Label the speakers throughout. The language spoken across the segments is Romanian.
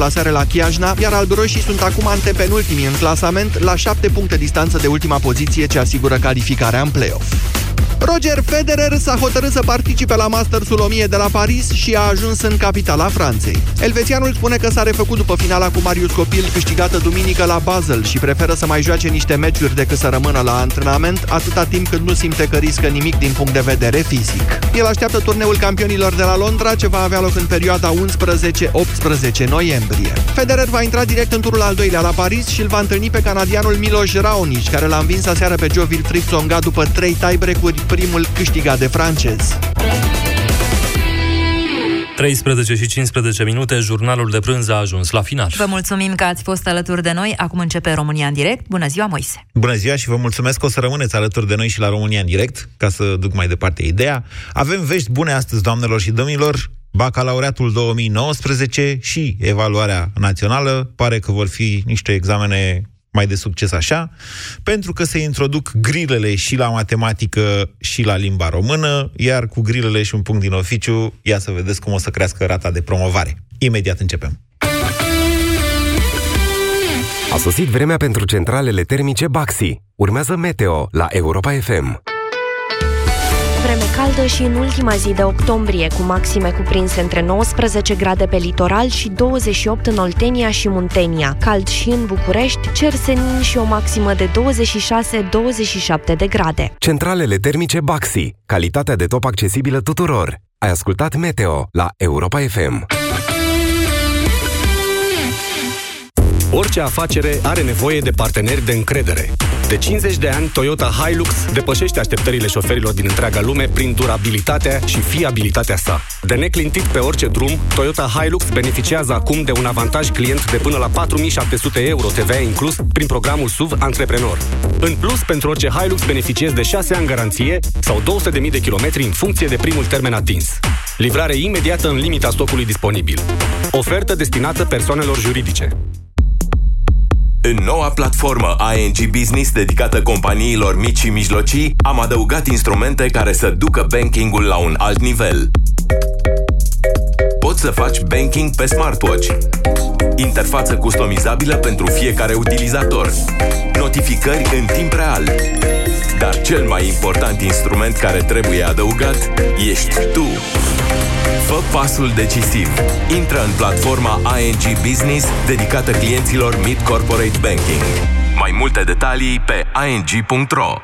Speaker 1: deplasare la Chiajna, iar albiroșii sunt acum antepenultimii în clasament, la 7 puncte distanță de ultima poziție ce asigură calificarea în play-off. Roger Federer s-a hotărât să participe la Mastersul 1000 de la Paris și a ajuns în capitala Franței. Elvețianul spune că s-a refăcut după finala cu Marius Copil câștigată duminică la Basel și preferă să mai joace niște meciuri decât să rămână la antrenament atâta timp cât nu simte că riscă nimic din punct de vedere fizic. El așteaptă turneul campionilor de la Londra ce va avea loc în perioada 11-18 noiembrie. Federer va intra direct în turul al doilea la Paris și îl va întâlni pe canadianul Miloš Raonic, care l-a învins aseară pe Joe Wilfried Tsonga după 3 tiebreak-uri primul câștigat de francez.
Speaker 2: 13 și 15 minute, jurnalul de prânz a ajuns la final.
Speaker 3: Vă mulțumim că ați fost alături de noi. Acum începe România în direct. Bună ziua, Moise!
Speaker 4: Bună ziua și vă mulțumesc că o să rămâneți alături de noi și la România în direct, ca să duc mai departe ideea. Avem vești bune astăzi, doamnelor și domnilor. Bacalaureatul 2019 și evaluarea națională pare că vor fi niște examene mai de succes așa, pentru că se introduc grilele și la matematică și la limba română, iar cu grilele și un punct din oficiu, ia să vedeți cum o să crească rata de promovare. Imediat începem.
Speaker 5: A sosit vremea pentru centralele termice Baxi. Urmează Meteo la Europa FM.
Speaker 6: Vreme caldă și în ultima zi de octombrie, cu maxime cuprinse între 19 grade pe litoral și 28 în Oltenia și Muntenia. Cald și în București, cer senin și o maximă de 26-27 de grade.
Speaker 5: Centralele termice Baxi. Calitatea de top accesibilă tuturor. Ai ascultat Meteo la Europa FM.
Speaker 7: Orice afacere are nevoie de parteneri de încredere. De 50 de ani, Toyota Hilux depășește așteptările șoferilor din întreaga lume prin durabilitatea și fiabilitatea sa. De neclintit pe orice drum, Toyota Hilux beneficiază acum de un avantaj client de până la 4700 euro TVA inclus prin programul SUV Antreprenor. În plus, pentru orice Hilux beneficiezi de 6 ani garanție sau 200.000 de kilometri în funcție de primul termen atins. Livrare imediată în limita stocului disponibil. Ofertă destinată persoanelor juridice.
Speaker 8: În noua platformă ING Business dedicată companiilor mici și mijlocii, am adăugat instrumente care să ducă bankingul la un alt nivel. Poți să faci banking pe smartwatch. Interfață customizabilă pentru fiecare utilizator. Notificări în timp real. Dar cel mai important instrument care trebuie adăugat ești tu. Fă pasul decisiv. Intră în platforma ING Business dedicată clienților Mid Corporate Banking. Mai multe detalii pe ing.ro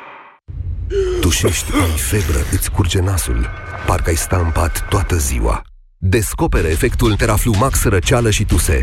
Speaker 9: Tușești, ai febră, îți curge nasul. Parcă ai sta în pat toată ziua. Descoperă efectul Teraflu Max răceală și tuse.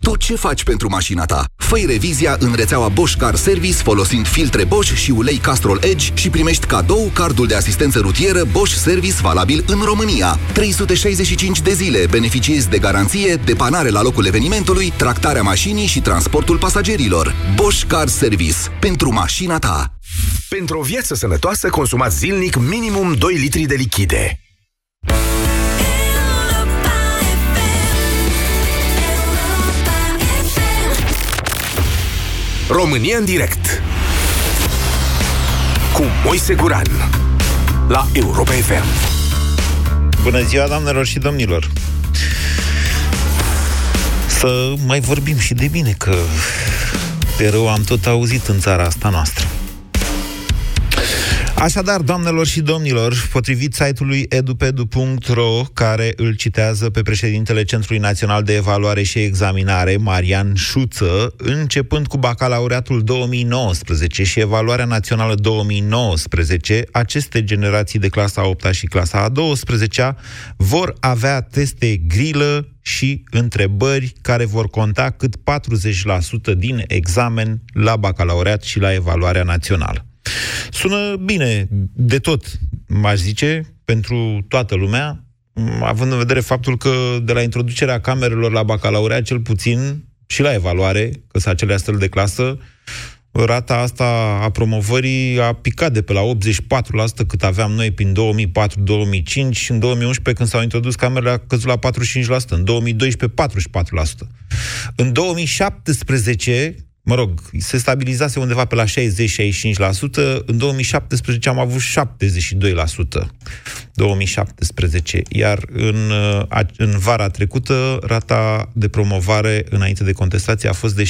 Speaker 9: Tu ce faci pentru mașina ta? fă revizia în rețeaua Bosch Car Service folosind filtre Bosch și ulei Castrol Edge și primești cadou cardul de asistență rutieră Bosch Service valabil în România. 365 de zile beneficiezi de garanție, depanare la locul evenimentului, tractarea mașinii și transportul pasagerilor. Bosch Car Service. Pentru mașina ta.
Speaker 10: Pentru o viață sănătoasă, consumați zilnic minimum 2 litri de lichide. România în direct Cu Moise Guran La Europa FM
Speaker 4: Bună ziua, doamnelor și domnilor! Să mai vorbim și de bine, că de rău am tot auzit în țara asta noastră. Așadar, doamnelor și domnilor, potrivit site-ului edupedu.ro, care îl citează pe președintele Centrului Național de Evaluare și Examinare, Marian Șuță, începând cu bacalaureatul 2019 și evaluarea națională 2019, aceste generații de clasa 8 și clasa a 12 vor avea teste grilă și întrebări care vor conta cât 40% din examen la bacalaureat și la evaluarea națională. Sună bine de tot, m-aș zice, pentru toată lumea, având în vedere faptul că de la introducerea camerelor la bacalaureat, cel puțin și la evaluare, că sunt acele astfel de clasă, rata asta a promovării a picat de pe la 84% cât aveam noi prin 2004-2005 și în 2011 când s-au introdus camerele a căzut la 45%, în 2012 44%. În 2017 mă rog, se stabilizase undeva pe la 60-65%, în 2017 am avut 72%, 2017, iar în, în vara trecută rata de promovare înainte de contestație a fost de 67,7%.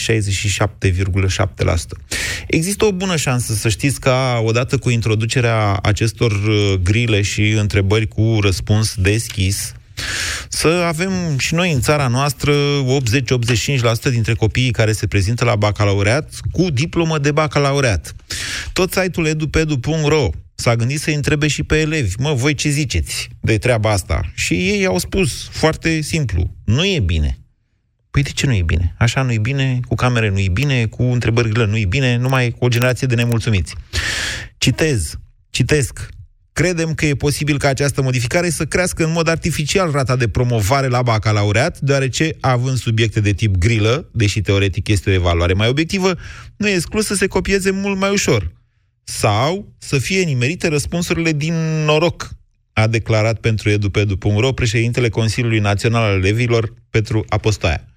Speaker 4: Există o bună șansă să știți că odată cu introducerea acestor uh, grile și întrebări cu răspuns deschis, să avem și noi în țara noastră 80-85% dintre copiii care se prezintă la bacalaureat cu diplomă de bacalaureat. Tot site-ul edupedu.ro s-a gândit să întrebe și pe elevi, mă, voi ce ziceți de treaba asta? Și ei au spus foarte simplu, nu e bine. Păi de ce nu e bine? Așa nu e bine, cu camere nu e bine, cu întrebările nu e bine, numai cu o generație de nemulțumiți. Citez, citesc, Credem că e posibil ca această modificare să crească în mod artificial rata de promovare la bacalaureat, deoarece, având subiecte de tip grilă, deși teoretic este o evaluare mai obiectivă, nu e exclus să se copieze mult mai ușor. Sau să fie nimerite răspunsurile din noroc, a declarat pentru edupedu.ro președintele Consiliului Național al Elevilor, Petru Apostoaia.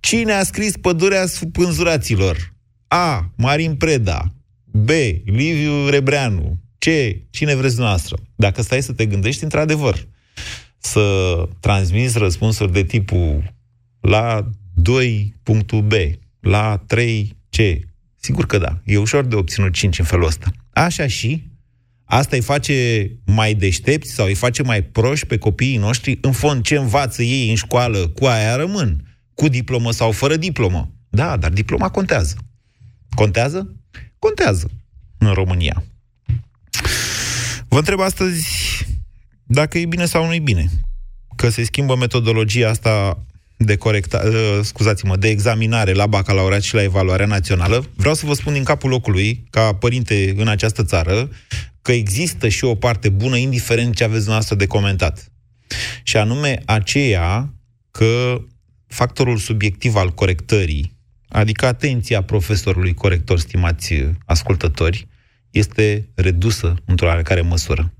Speaker 4: Cine a scris Pădurea Pânzuraților? A. Marin Preda B. Liviu Rebreanu ce, cine vreți dumneavoastră. Dacă stai să te gândești, într-adevăr, să transmiți răspunsuri de tipul la 2.b, la 3c, sigur că da, e ușor de obținut 5 în felul ăsta. Așa și, asta îi face mai deștepți sau îi face mai proști pe copiii noștri, în fond, ce învață ei în școală, cu aia rămân, cu diplomă sau fără diplomă. Da, dar diploma contează. Contează? Contează în România. Vă întreb astăzi dacă e bine sau nu e bine. Că se schimbă metodologia asta de corecta, uh, scuzați-mă, de examinare la bacalaureat și la evaluarea națională. Vreau să vă spun din capul locului, ca părinte în această țară, că există și o parte bună, indiferent ce aveți dumneavoastră de comentat. Și anume aceea că factorul subiectiv al corectării, adică atenția profesorului corector, stimați ascultători, este redusă într-o oarecare măsură.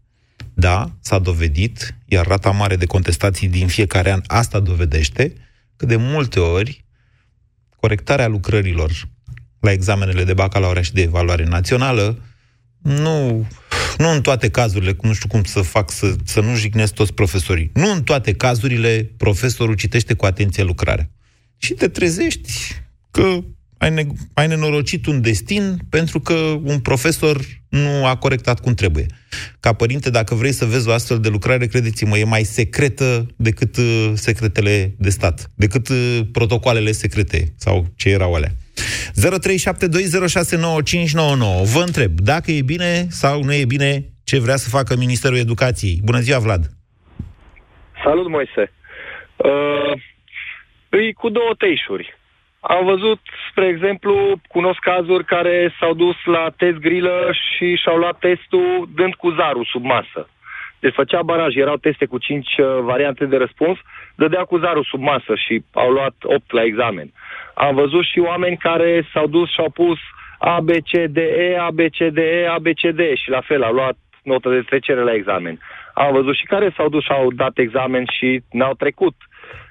Speaker 4: Da, s-a dovedit, iar rata mare de contestații din fiecare an asta dovedește, că de multe ori corectarea lucrărilor la examenele de bacalaureat și de evaluare națională nu, nu în toate cazurile, nu știu cum să fac să, să nu jignesc toți profesorii, nu în toate cazurile profesorul citește cu atenție lucrarea. Și te trezești că ai, ne- ai nenorocit un destin pentru că un profesor nu a corectat cum trebuie. Ca părinte, dacă vrei să vezi o astfel de lucrare, credeți-mă, e mai secretă decât uh, secretele de stat, decât uh, protocoalele secrete sau ce erau alea. 0372069599. Vă întreb, dacă e bine sau nu e bine ce vrea să facă Ministerul Educației. Bună ziua, Vlad!
Speaker 11: Salut, Moise! Uh, îi cu două teișuri. Am văzut, spre exemplu, cunosc cazuri care s-au dus la test grilă și și-au luat testul dând cu zarul sub masă. Deci făcea baraj, erau teste cu cinci uh, variante de răspuns, dădea cu zarul sub masă și au luat 8 la examen. Am văzut și oameni care s-au dus și au pus A, B, C, D, E, A, B, C, D, E, A, B, C, D și la fel au luat notă de trecere la examen. Am văzut și care s-au dus și au dat examen și n-au trecut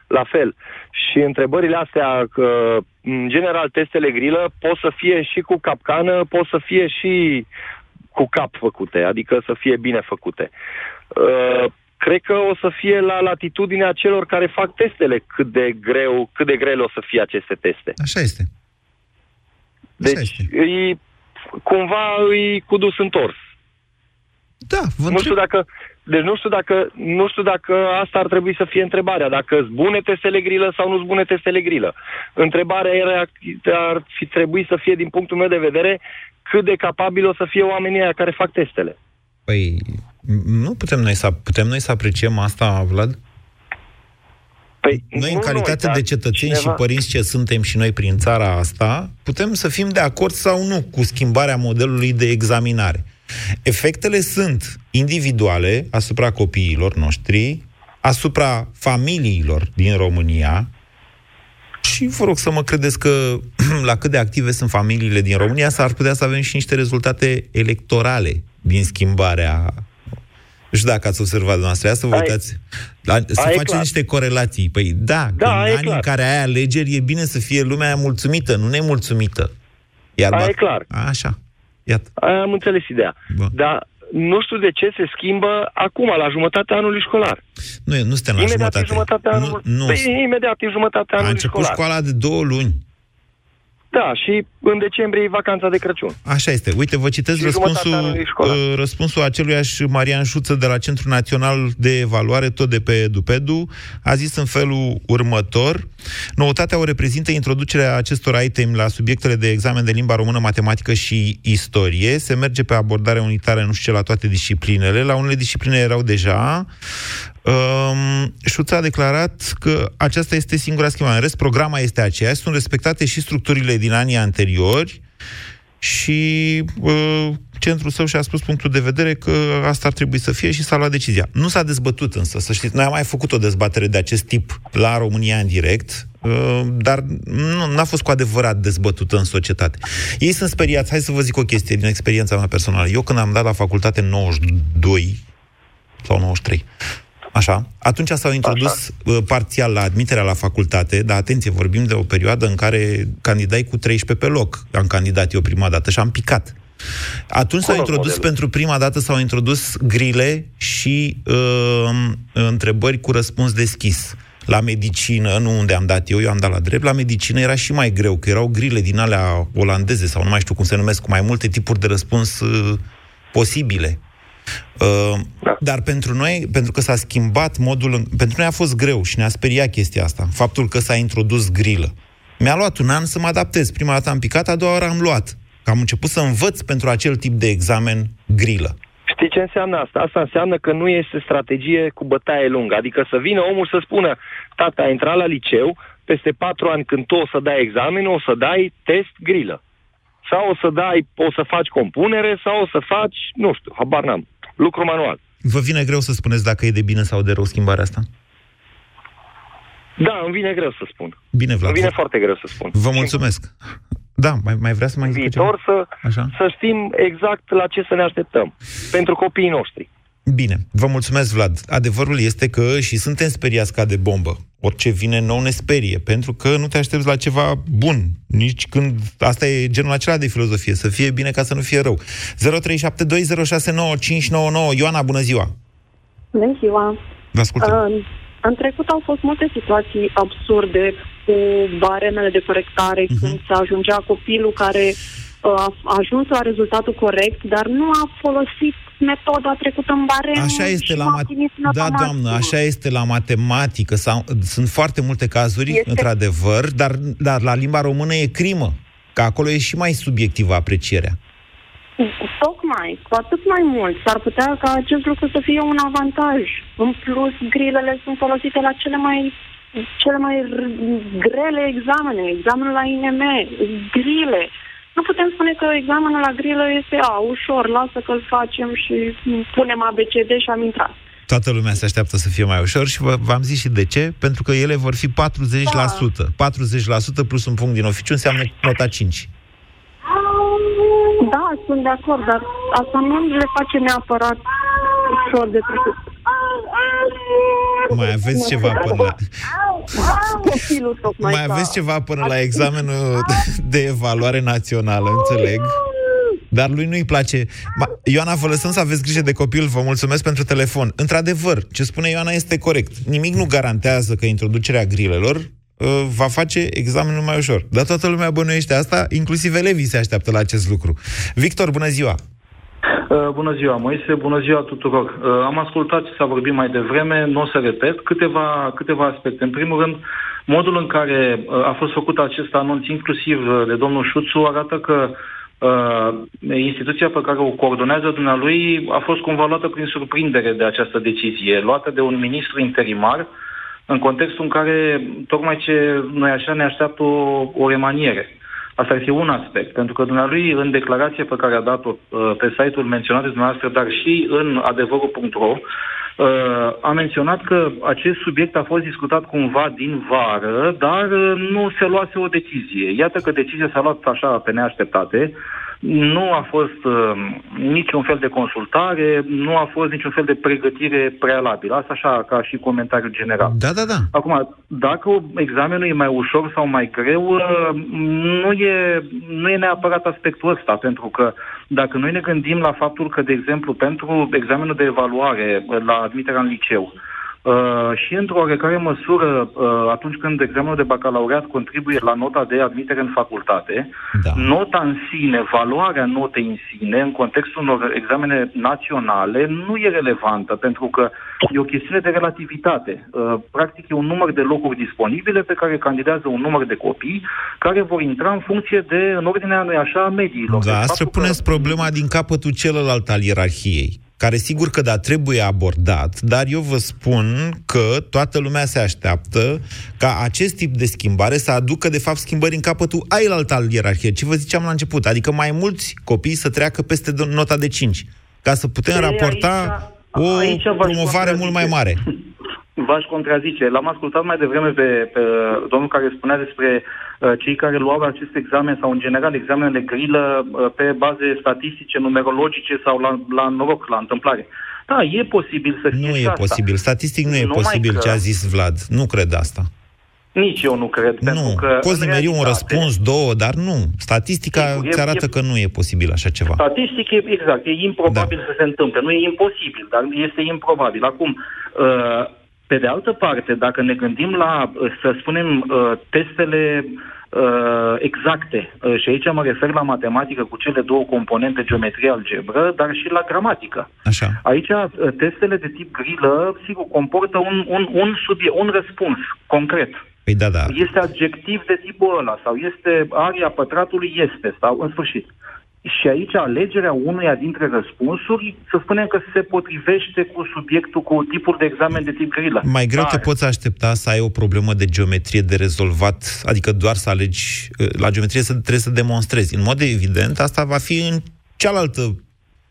Speaker 11: la fel. Și întrebările astea, că, în general, testele grilă pot să fie și cu capcană, pot să fie și cu cap făcute, adică să fie bine făcute. Uh, cred că o să fie la latitudinea celor care fac testele cât de greu, cât de greu o să fie aceste teste.
Speaker 4: Așa este.
Speaker 11: Deci, Așa este. Îi, cumva îi cu dus întors.
Speaker 4: Da, vă
Speaker 11: nu știu dacă deci nu știu, dacă, nu știu dacă asta ar trebui să fie întrebarea, dacă sunt bune testele grilă sau nu sunt bune testele grilă. Întrebarea era, ar fi trebuit să fie, din punctul meu de vedere, cât de capabil o să fie oamenii aia care fac testele.
Speaker 4: Păi, nu putem noi să, putem noi să apreciem asta, Vlad?
Speaker 11: Păi,
Speaker 4: noi, în calitate nu, de cetățeni cineva... și părinți ce suntem și noi prin țara asta, putem să fim de acord sau nu cu schimbarea modelului de examinare. Efectele sunt individuale asupra copiilor noștri, asupra familiilor din România și și vă rog să mă credeți că la cât de active sunt familiile din România, s-ar putea să avem și niște rezultate electorale din schimbarea nu știu dacă ați observat dumneavoastră, să vă
Speaker 11: Ai-
Speaker 4: uitați. La, să
Speaker 11: Ai
Speaker 4: faceți
Speaker 11: clar.
Speaker 4: niște corelații. Păi da,
Speaker 11: Da,
Speaker 4: că în
Speaker 11: e
Speaker 4: anii
Speaker 11: clar.
Speaker 4: în care ai alegeri, e bine să fie lumea mulțumită, nu nemulțumită. Iar
Speaker 11: Aia
Speaker 4: ba-
Speaker 11: e clar.
Speaker 4: Așa. Iată.
Speaker 11: Aia am înțeles ideea.
Speaker 4: Bun.
Speaker 11: Dar nu știu de ce se schimbă acum, la jumătatea anului școlar.
Speaker 4: Nu, e- nu suntem la
Speaker 11: imediat
Speaker 4: jumătate.
Speaker 11: în jumătatea
Speaker 4: nu,
Speaker 11: anului.
Speaker 4: nu.
Speaker 11: Păi, imediat în jumătatea
Speaker 4: A
Speaker 11: anului
Speaker 4: început
Speaker 11: școlar.
Speaker 4: școala de două luni.
Speaker 11: Da, și în decembrie e vacanța de Crăciun.
Speaker 4: Așa este. Uite, vă citesc
Speaker 11: Și
Speaker 4: răspunsul,
Speaker 11: jumătatea anului școlar.
Speaker 4: uh, răspunsul aceluiași Marian Șuță de la Centrul Național de Evaluare, tot de pe EduPedu. A zis în felul următor. Noutatea o reprezintă introducerea acestor item la subiectele de examen de limba română, matematică și istorie. Se merge pe abordare unitară, nu știu ce, la toate disciplinele. La unele discipline erau deja. Um, Șuța a declarat că aceasta este singura schimbare. În rest, programa este aceeași, sunt respectate și structurile din anii anteriori și uh, centrul său și-a spus punctul de vedere că asta ar trebui să fie și s-a luat decizia. Nu s-a dezbătut însă, să știți. Noi am mai făcut o dezbatere de acest tip la România în direct, uh, dar nu n-a fost cu adevărat dezbătută în societate. Ei sunt speriați. Hai să vă zic o chestie din experiența mea personală. Eu când am dat la facultate în 92 sau 93, Așa. Atunci s-au introdus Așa. parțial la admiterea la facultate, dar atenție, vorbim de o perioadă în care candidai cu 13 pe loc. Am candidat eu prima dată și am picat. Atunci s-au
Speaker 11: Cunosc
Speaker 4: introdus,
Speaker 11: modelul.
Speaker 4: pentru prima dată s-au introdus grile și uh, întrebări cu răspuns deschis. La medicină, nu unde am dat eu, eu am dat la drept, la medicină era și mai greu, că erau grile din alea olandeze sau nu mai știu cum se numesc, cu mai multe tipuri de răspuns uh, posibile. Uh,
Speaker 11: Da.
Speaker 4: Dar pentru noi, pentru că s-a schimbat modul, în, pentru noi a fost greu și ne-a speriat chestia asta, faptul că s-a introdus grilă. Mi-a luat un an să mă adaptez. Prima dată am picat, a doua oară am luat. Că am început să învăț pentru acel tip de examen grilă.
Speaker 11: Știi ce înseamnă asta? Asta înseamnă că nu este strategie cu bătaie lungă. Adică să vină omul să spună, tata, a intrat la liceu, peste patru ani când tu o să dai examenul, o să dai test grilă. Sau o să dai, o să faci compunere, sau o să faci, nu știu, habar n-am, lucru manual.
Speaker 4: Vă vine greu să spuneți dacă e de bine sau de rău schimbarea asta?
Speaker 11: Da, îmi vine greu să spun.
Speaker 4: Bine, Vlad.
Speaker 11: Îmi vine
Speaker 4: vă-
Speaker 11: foarte greu să spun.
Speaker 4: Vă mulțumesc. Da, mai, mai vrea să mai zică ceva?
Speaker 11: Viitor să,
Speaker 4: Așa.
Speaker 11: să știm exact la ce să ne așteptăm pentru copiii noștri.
Speaker 4: Bine, vă mulțumesc, Vlad. Adevărul este că și suntem speriați ca de bombă. Orice vine nou ne sperie, pentru că nu te aștepți la ceva bun. Nici când... Asta e genul acela de filozofie, să fie bine ca să nu fie rău. 0372069599. Ioana, bună ziua!
Speaker 12: Bună ziua!
Speaker 4: Vă ascultăm.
Speaker 12: Uh, în trecut au fost multe situații absurde cu baremele de corectare, uh-huh. când se ajungea copilul care uh, a ajuns la rezultatul corect, dar nu a folosit metoda trecută în barem
Speaker 4: Așa este
Speaker 12: și
Speaker 4: la
Speaker 12: nu a
Speaker 4: mat-
Speaker 12: primit
Speaker 4: Da,
Speaker 12: nota
Speaker 4: doamnă,
Speaker 12: maximă.
Speaker 4: așa este la matematică. Sau, sunt foarte multe cazuri,
Speaker 12: Este-
Speaker 4: într-adevăr, dar, dar la limba română e crimă. Că acolo e și mai subiectivă aprecierea.
Speaker 12: Tocmai, cu atât mai mult. S-ar putea ca acest lucru să fie un avantaj. În plus, grilele sunt folosite la cele mai cele mai r- grele examene, examenul la INM, grile. Nu putem spune că examenul la grilă este a, ușor, lasă că-l facem și punem ABCD și am intrat.
Speaker 4: Toată lumea se așteaptă să fie mai ușor și v- v-am zis și de ce. Pentru că ele vor fi 40%. 40% plus un punct din oficiu înseamnă nota 5.
Speaker 12: Da, sunt de acord, dar asta nu le face neapărat ușor de trecut.
Speaker 4: Mai aveți ceva până la...
Speaker 12: Copilul tocmai
Speaker 4: Mai
Speaker 12: s-a-
Speaker 4: aveți ceva până la examenul de evaluare națională, înțeleg. Dar lui nu-i place. Ma, Ioana, vă lăsăm să aveți grijă de copil, vă mulțumesc pentru telefon. Într-adevăr, ce spune Ioana este corect. Nimic nu garantează că introducerea grilelor uh, va face examenul mai ușor. Dar toată lumea bănuiește asta, inclusiv elevii se așteaptă la acest lucru. Victor, bună ziua!
Speaker 13: Uh, Bună ziua, Moise, bună ziua tuturor. Uh, Am ascultat ce s-a vorbit mai devreme, nu o să repet, câteva, câteva aspecte. În primul rând, modul în care uh, a fost făcut acest anunț, inclusiv uh, de domnul Șuțu, arată că uh, instituția pe care o coordonează dumnealui a fost cumva luată prin surprindere de această decizie, luată de un ministru interimar, în contextul în care tocmai ce noi așa ne așteaptă o, o remaniere. Asta ar fi un aspect, pentru că dumnealui, în declarația pe care a dat-o uh, pe site-ul menționat de dumneavoastră, dar și în adevărul.ro, Uh, a menționat că acest subiect a fost discutat cumva din vară, dar uh, nu se luase o decizie. Iată că decizia s-a luat așa pe neașteptate. Nu a fost uh, niciun fel de consultare, nu a fost niciun fel de pregătire prealabilă. Asta așa ca și comentariu general.
Speaker 4: Da, da, da.
Speaker 13: Acum, dacă examenul e mai ușor sau mai greu, uh, nu e, nu e neapărat aspectul ăsta, pentru că dacă noi ne gândim la faptul că, de exemplu, pentru examenul de evaluare uh, la admiterea în liceu, Uh, și într-o oarecare măsură, uh, atunci când examenul de bacalaureat contribuie la nota de admitere în facultate, da. nota în sine, valoarea notei în sine, în contextul unor examene naționale, nu e relevantă, pentru că e o chestiune de relativitate. Uh, practic e un număr de locuri disponibile pe care candidează un număr de copii care vor intra în funcție de, în ordinea, noi așa, mediilor.
Speaker 4: Da,
Speaker 13: Deci,
Speaker 4: asta
Speaker 13: faptul
Speaker 4: puneți
Speaker 13: că-
Speaker 4: problema din capătul celălalt al ierarhiei care sigur că da, trebuie abordat, dar eu vă spun că toată lumea se așteaptă ca acest tip de schimbare să aducă, de fapt, schimbări în capătul ailaltă al ierarhiei. Ce vă ziceam la început, adică mai mulți copii să treacă peste do- nota de 5, ca să putem
Speaker 13: Ei,
Speaker 4: raporta
Speaker 13: aici-
Speaker 4: o
Speaker 13: aici v-aș
Speaker 4: promovare mult mai mare.
Speaker 13: V-aș contrazice. L-am ascultat mai devreme pe, pe domnul care spunea despre uh, cei care luau acest examen sau, în general, examenele grilă uh, pe baze statistice, numerologice sau la, la noroc, la întâmplare. Da, e posibil să fie
Speaker 4: Nu
Speaker 13: și
Speaker 4: e
Speaker 13: asta.
Speaker 4: posibil. Statistic nu e
Speaker 13: Numai
Speaker 4: posibil
Speaker 13: că-
Speaker 4: ce a zis Vlad. Nu cred asta.
Speaker 13: Nici eu nu cred. pentru
Speaker 4: Nu,
Speaker 13: că,
Speaker 4: poți
Speaker 13: în
Speaker 4: nimeri un
Speaker 13: realitate,
Speaker 4: răspuns, două, dar nu. Statistica
Speaker 13: Sigur, e-
Speaker 4: îți arată
Speaker 13: e-
Speaker 4: că nu e posibil așa ceva.
Speaker 13: Statistic, e, exact, e improbabil da. să se întâmple. Nu e imposibil, dar este improbabil. Acum, uh, pe de altă parte, dacă ne gândim la, uh, să spunem, uh, testele uh, exacte, uh, și aici mă refer la matematică cu cele două componente, geometrie, algebră, dar și la gramatică.
Speaker 4: Așa.
Speaker 13: Aici, uh, testele de tip grilă, sigur, comportă un, un, un, subie, un răspuns concret.
Speaker 4: Păi da, da.
Speaker 13: Este adjectiv de tipul ăla sau este aria pătratului este sau în sfârșit. Și aici alegerea unuia dintre răspunsuri, să spunem că se potrivește cu subiectul, cu tipul de examen de tip grilă.
Speaker 4: Mai greu
Speaker 13: Dar-
Speaker 4: te poți aștepta să ai o problemă de geometrie de rezolvat, adică doar să alegi, la geometrie să, trebuie să demonstrezi. În mod evident, asta va fi în cealaltă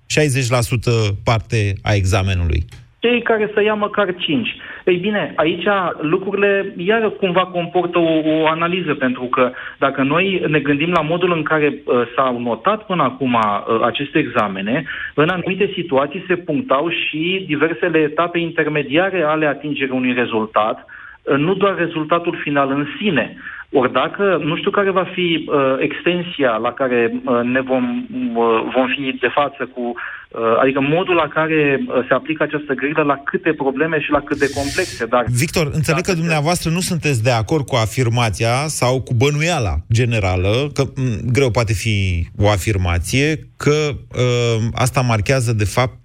Speaker 4: 60% parte a examenului.
Speaker 13: Cei care să ia măcar 5. Ei bine, aici lucrurile iar cumva comportă o, o analiză, pentru că dacă noi ne gândim la modul în care uh, s-au notat până acum uh, aceste examene, în anumite situații se punctau și diversele etape intermediare ale atingerii unui rezultat, uh, nu doar rezultatul final în sine. Ori dacă, nu știu care va fi uh, extensia la care uh, ne vom, uh, vom fi de față cu, uh, adică modul la care uh, se aplică această grilă la câte probleme și la cât de complexe. Dar
Speaker 4: Victor, înțeleg că dumneavoastră nu sunteți de acord cu afirmația sau cu bănuiala generală, că m, greu poate fi o afirmație, că uh, asta marchează, de fapt,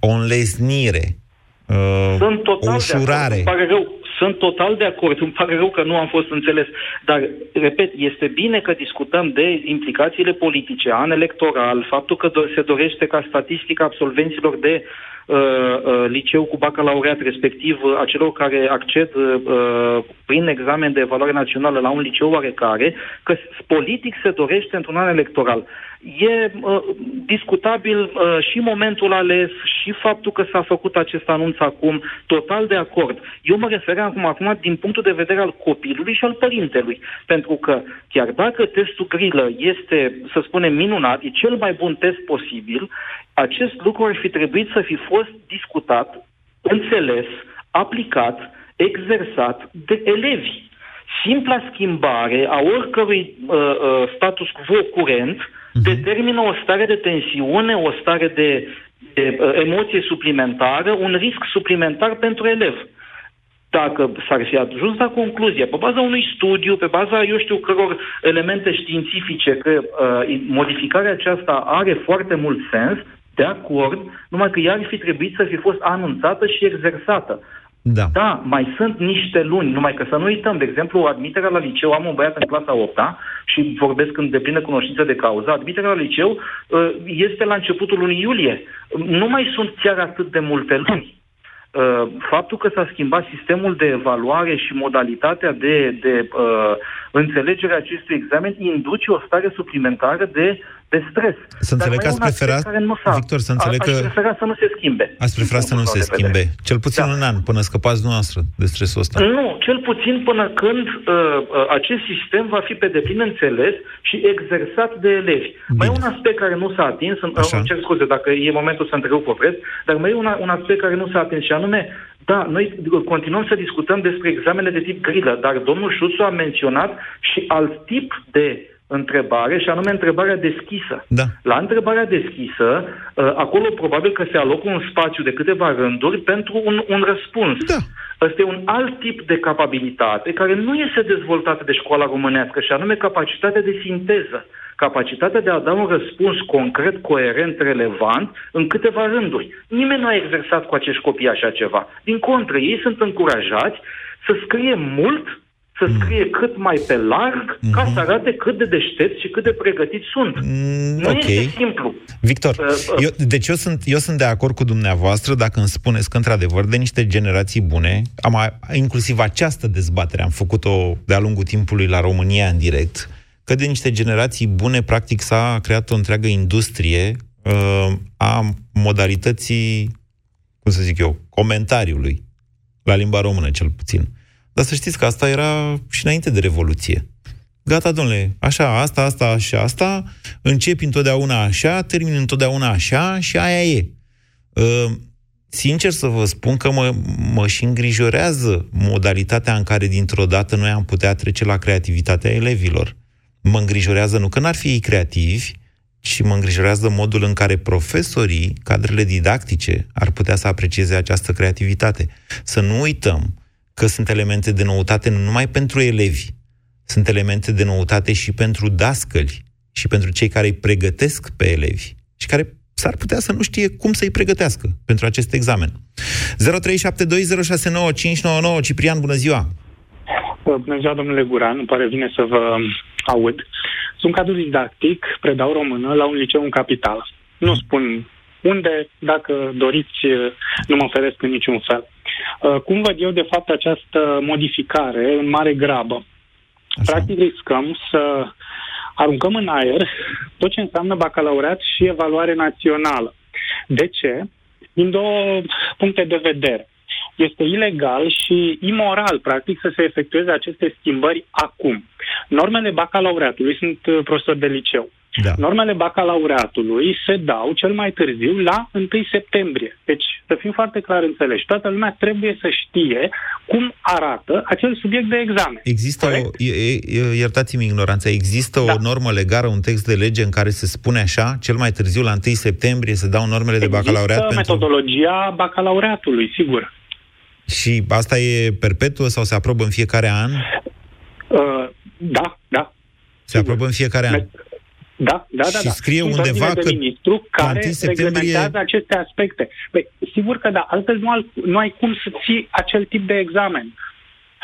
Speaker 4: o înlesnire, uh,
Speaker 13: Sunt total
Speaker 4: o
Speaker 13: de acord.
Speaker 4: ușurare.
Speaker 13: Îmi pare rău. Sunt total de acord. Îmi pare rău că nu am fost înțeles. Dar, repet, este bine că discutăm de implicațiile politice, an electoral, faptul că do- se dorește ca statistica absolvenților de uh, uh, liceu cu bacalaureat, respectiv uh, a celor care acced uh, prin examen de evaluare națională la un liceu oarecare, că s- politic se dorește într-un an electoral. E uh, discutabil uh, și momentul ales și faptul că s-a făcut acest anunț acum, total de acord. Eu mă refeream acum, acum din punctul de vedere al copilului și al părintelui, pentru că chiar dacă testul grilă este, să spunem, minunat, e cel mai bun test posibil, acest lucru ar fi trebuit să fi fost discutat, înțeles, aplicat, exersat de elevi. Simpla schimbare a oricărui uh, uh, status quo curent determină o stare de tensiune, o stare de, de uh, emoție suplimentară, un risc suplimentar pentru elev. Dacă s-ar fi ajuns la concluzie, pe baza unui studiu, pe baza, eu știu, căror elemente științifice, că uh, modificarea aceasta are foarte mult sens, de acord, numai că ea ar fi trebuit să fi fost anunțată și exersată.
Speaker 4: Da.
Speaker 13: Da, mai sunt niște luni, numai că să nu uităm, de exemplu, admiterea la liceu, am un băiat în clasa 8 și vorbesc în deplină cunoștință de cauză, admiterea la liceu uh, este la începutul lunii iulie. Nu mai sunt chiar atât de multe luni. Uh, faptul că s-a schimbat sistemul de evaluare și modalitatea de, de uh, înțelegere a acestui examen induce o stare suplimentară de de stres.
Speaker 4: Să înțeleg
Speaker 13: Dar
Speaker 4: că
Speaker 13: mai
Speaker 4: ați
Speaker 13: e un aspect
Speaker 4: preferat,
Speaker 13: care nu s-a-
Speaker 4: Victor, să înțeleg
Speaker 13: a-
Speaker 4: că...
Speaker 13: Aș prefera să nu se schimbe.
Speaker 4: Ați preferat să nu se
Speaker 13: Din punctul meu de
Speaker 4: schimbe.
Speaker 13: vedere.
Speaker 4: Cel puțin
Speaker 13: Da.
Speaker 4: un an, până scăpați dumneavoastră de stresul ăsta.
Speaker 13: Nu, cel puțin până când uh, uh, acest sistem va fi pe deplin înțeles și exersat de elevi. Bine. Mai e un aspect care nu s-a atins, îmi
Speaker 4: Așa.
Speaker 13: îmi cer scuze dacă e momentul să întrerup opresc, dar mai e un, un aspect care nu s-a atins și anume, da, noi continuăm să discutăm despre examene de tip grilă, dar domnul Șuțu a menționat și alt tip de întrebare, și anume întrebarea deschisă.
Speaker 4: Da.
Speaker 13: La întrebarea deschisă, uh, acolo probabil că se alocă un spațiu de câteva rânduri pentru un, un răspuns.
Speaker 4: Da.
Speaker 13: Ăsta e un alt tip de capabilitate care nu este dezvoltată de școala românească, și anume capacitatea de sinteză. Capacitatea de a da un răspuns concret, coerent, relevant, în câteva rânduri. Nimeni nu a exersat cu acești copii așa ceva. Din contră, ei sunt încurajați să scrie mult, să scrie cât mai pe larg, ca să arate cât de deștepți și cât de pregătiți sunt. nu
Speaker 4: ok.
Speaker 13: este simplu.
Speaker 4: Victor,
Speaker 13: Uh, uh.
Speaker 4: eu, deci eu sunt, eu sunt de acord cu dumneavoastră dacă îmi spuneți că, într-adevăr, de niște generații bune, am, a- inclusiv această dezbatere am făcut-o de-a lungul timpului la România în direct, că de niște generații bune, practic, s-a creat o întreagă industrie uh, a modalității, cum să zic eu, comentariului, la limba română cel puțin. Dar să știți că asta era și înainte de Revoluție. Gata, domnule, așa, asta, asta și asta, începi întotdeauna așa, termin întotdeauna așa și aia e. Uh, sincer să vă spun că mă, mă și îngrijorează modalitatea în care dintr-o dată noi am putea trece la creativitatea elevilor. Mă îngrijorează nu că n-ar fi ei creativi, ci mă îngrijorează modul în care profesorii, cadrele didactice, ar putea să aprecieze această creativitate. Să nu uităm că sunt elemente de noutate nu numai pentru elevi, sunt elemente de noutate și pentru dascăli și pentru cei care îi pregătesc pe elevi și care s-ar putea să nu știe cum să-i pregătească pentru acest examen. 0372069599 Ciprian, bună ziua!
Speaker 14: Bună ziua, domnule Guran, îmi pare bine să vă aud. Sunt cadru didactic, predau română la un liceu în capitală. Nu spun unde, dacă doriți, nu mă oferesc în niciun fel. Uh, Cum văd eu, de fapt, această modificare în mare grabă? Practic riscăm să aruncăm în aer tot ce înseamnă bacalaureat și evaluare națională. De ce? Din două puncte de vedere. Este ilegal și imoral, practic, să se efectueze aceste schimbări acum. Normele bacalaureatului sunt uh, profesori de liceu.
Speaker 4: Da.
Speaker 14: Normele bacalaureatului se dau cel mai târziu la 1 septembrie. Deci, să fim foarte clar înțeleși, toată lumea trebuie să știe cum arată acel subiect de examen.
Speaker 4: Există o, e- e- iertați-mi ignoranța, există da. o normă legală, un text de lege în care se spune așa, cel mai târziu la 1 septembrie se dau normele de bacalaureat
Speaker 14: Există
Speaker 4: pentru...
Speaker 14: metodologia bacalaureatului, sigur.
Speaker 4: Și asta e perpetuă sau se aprobă în fiecare an?
Speaker 14: Uh, da, da.
Speaker 4: Se aprobă în fiecare an.
Speaker 14: Da, da, da.
Speaker 4: Și
Speaker 14: da.
Speaker 4: scrie
Speaker 14: Sunt
Speaker 4: undeva
Speaker 14: ordine de
Speaker 4: că
Speaker 14: ministru
Speaker 4: la
Speaker 14: care
Speaker 4: 1 septembrie-
Speaker 14: reglementează aceste aspecte. Păi, sigur că da, altfel nu, al, nu ai cum să ții acel tip de examen.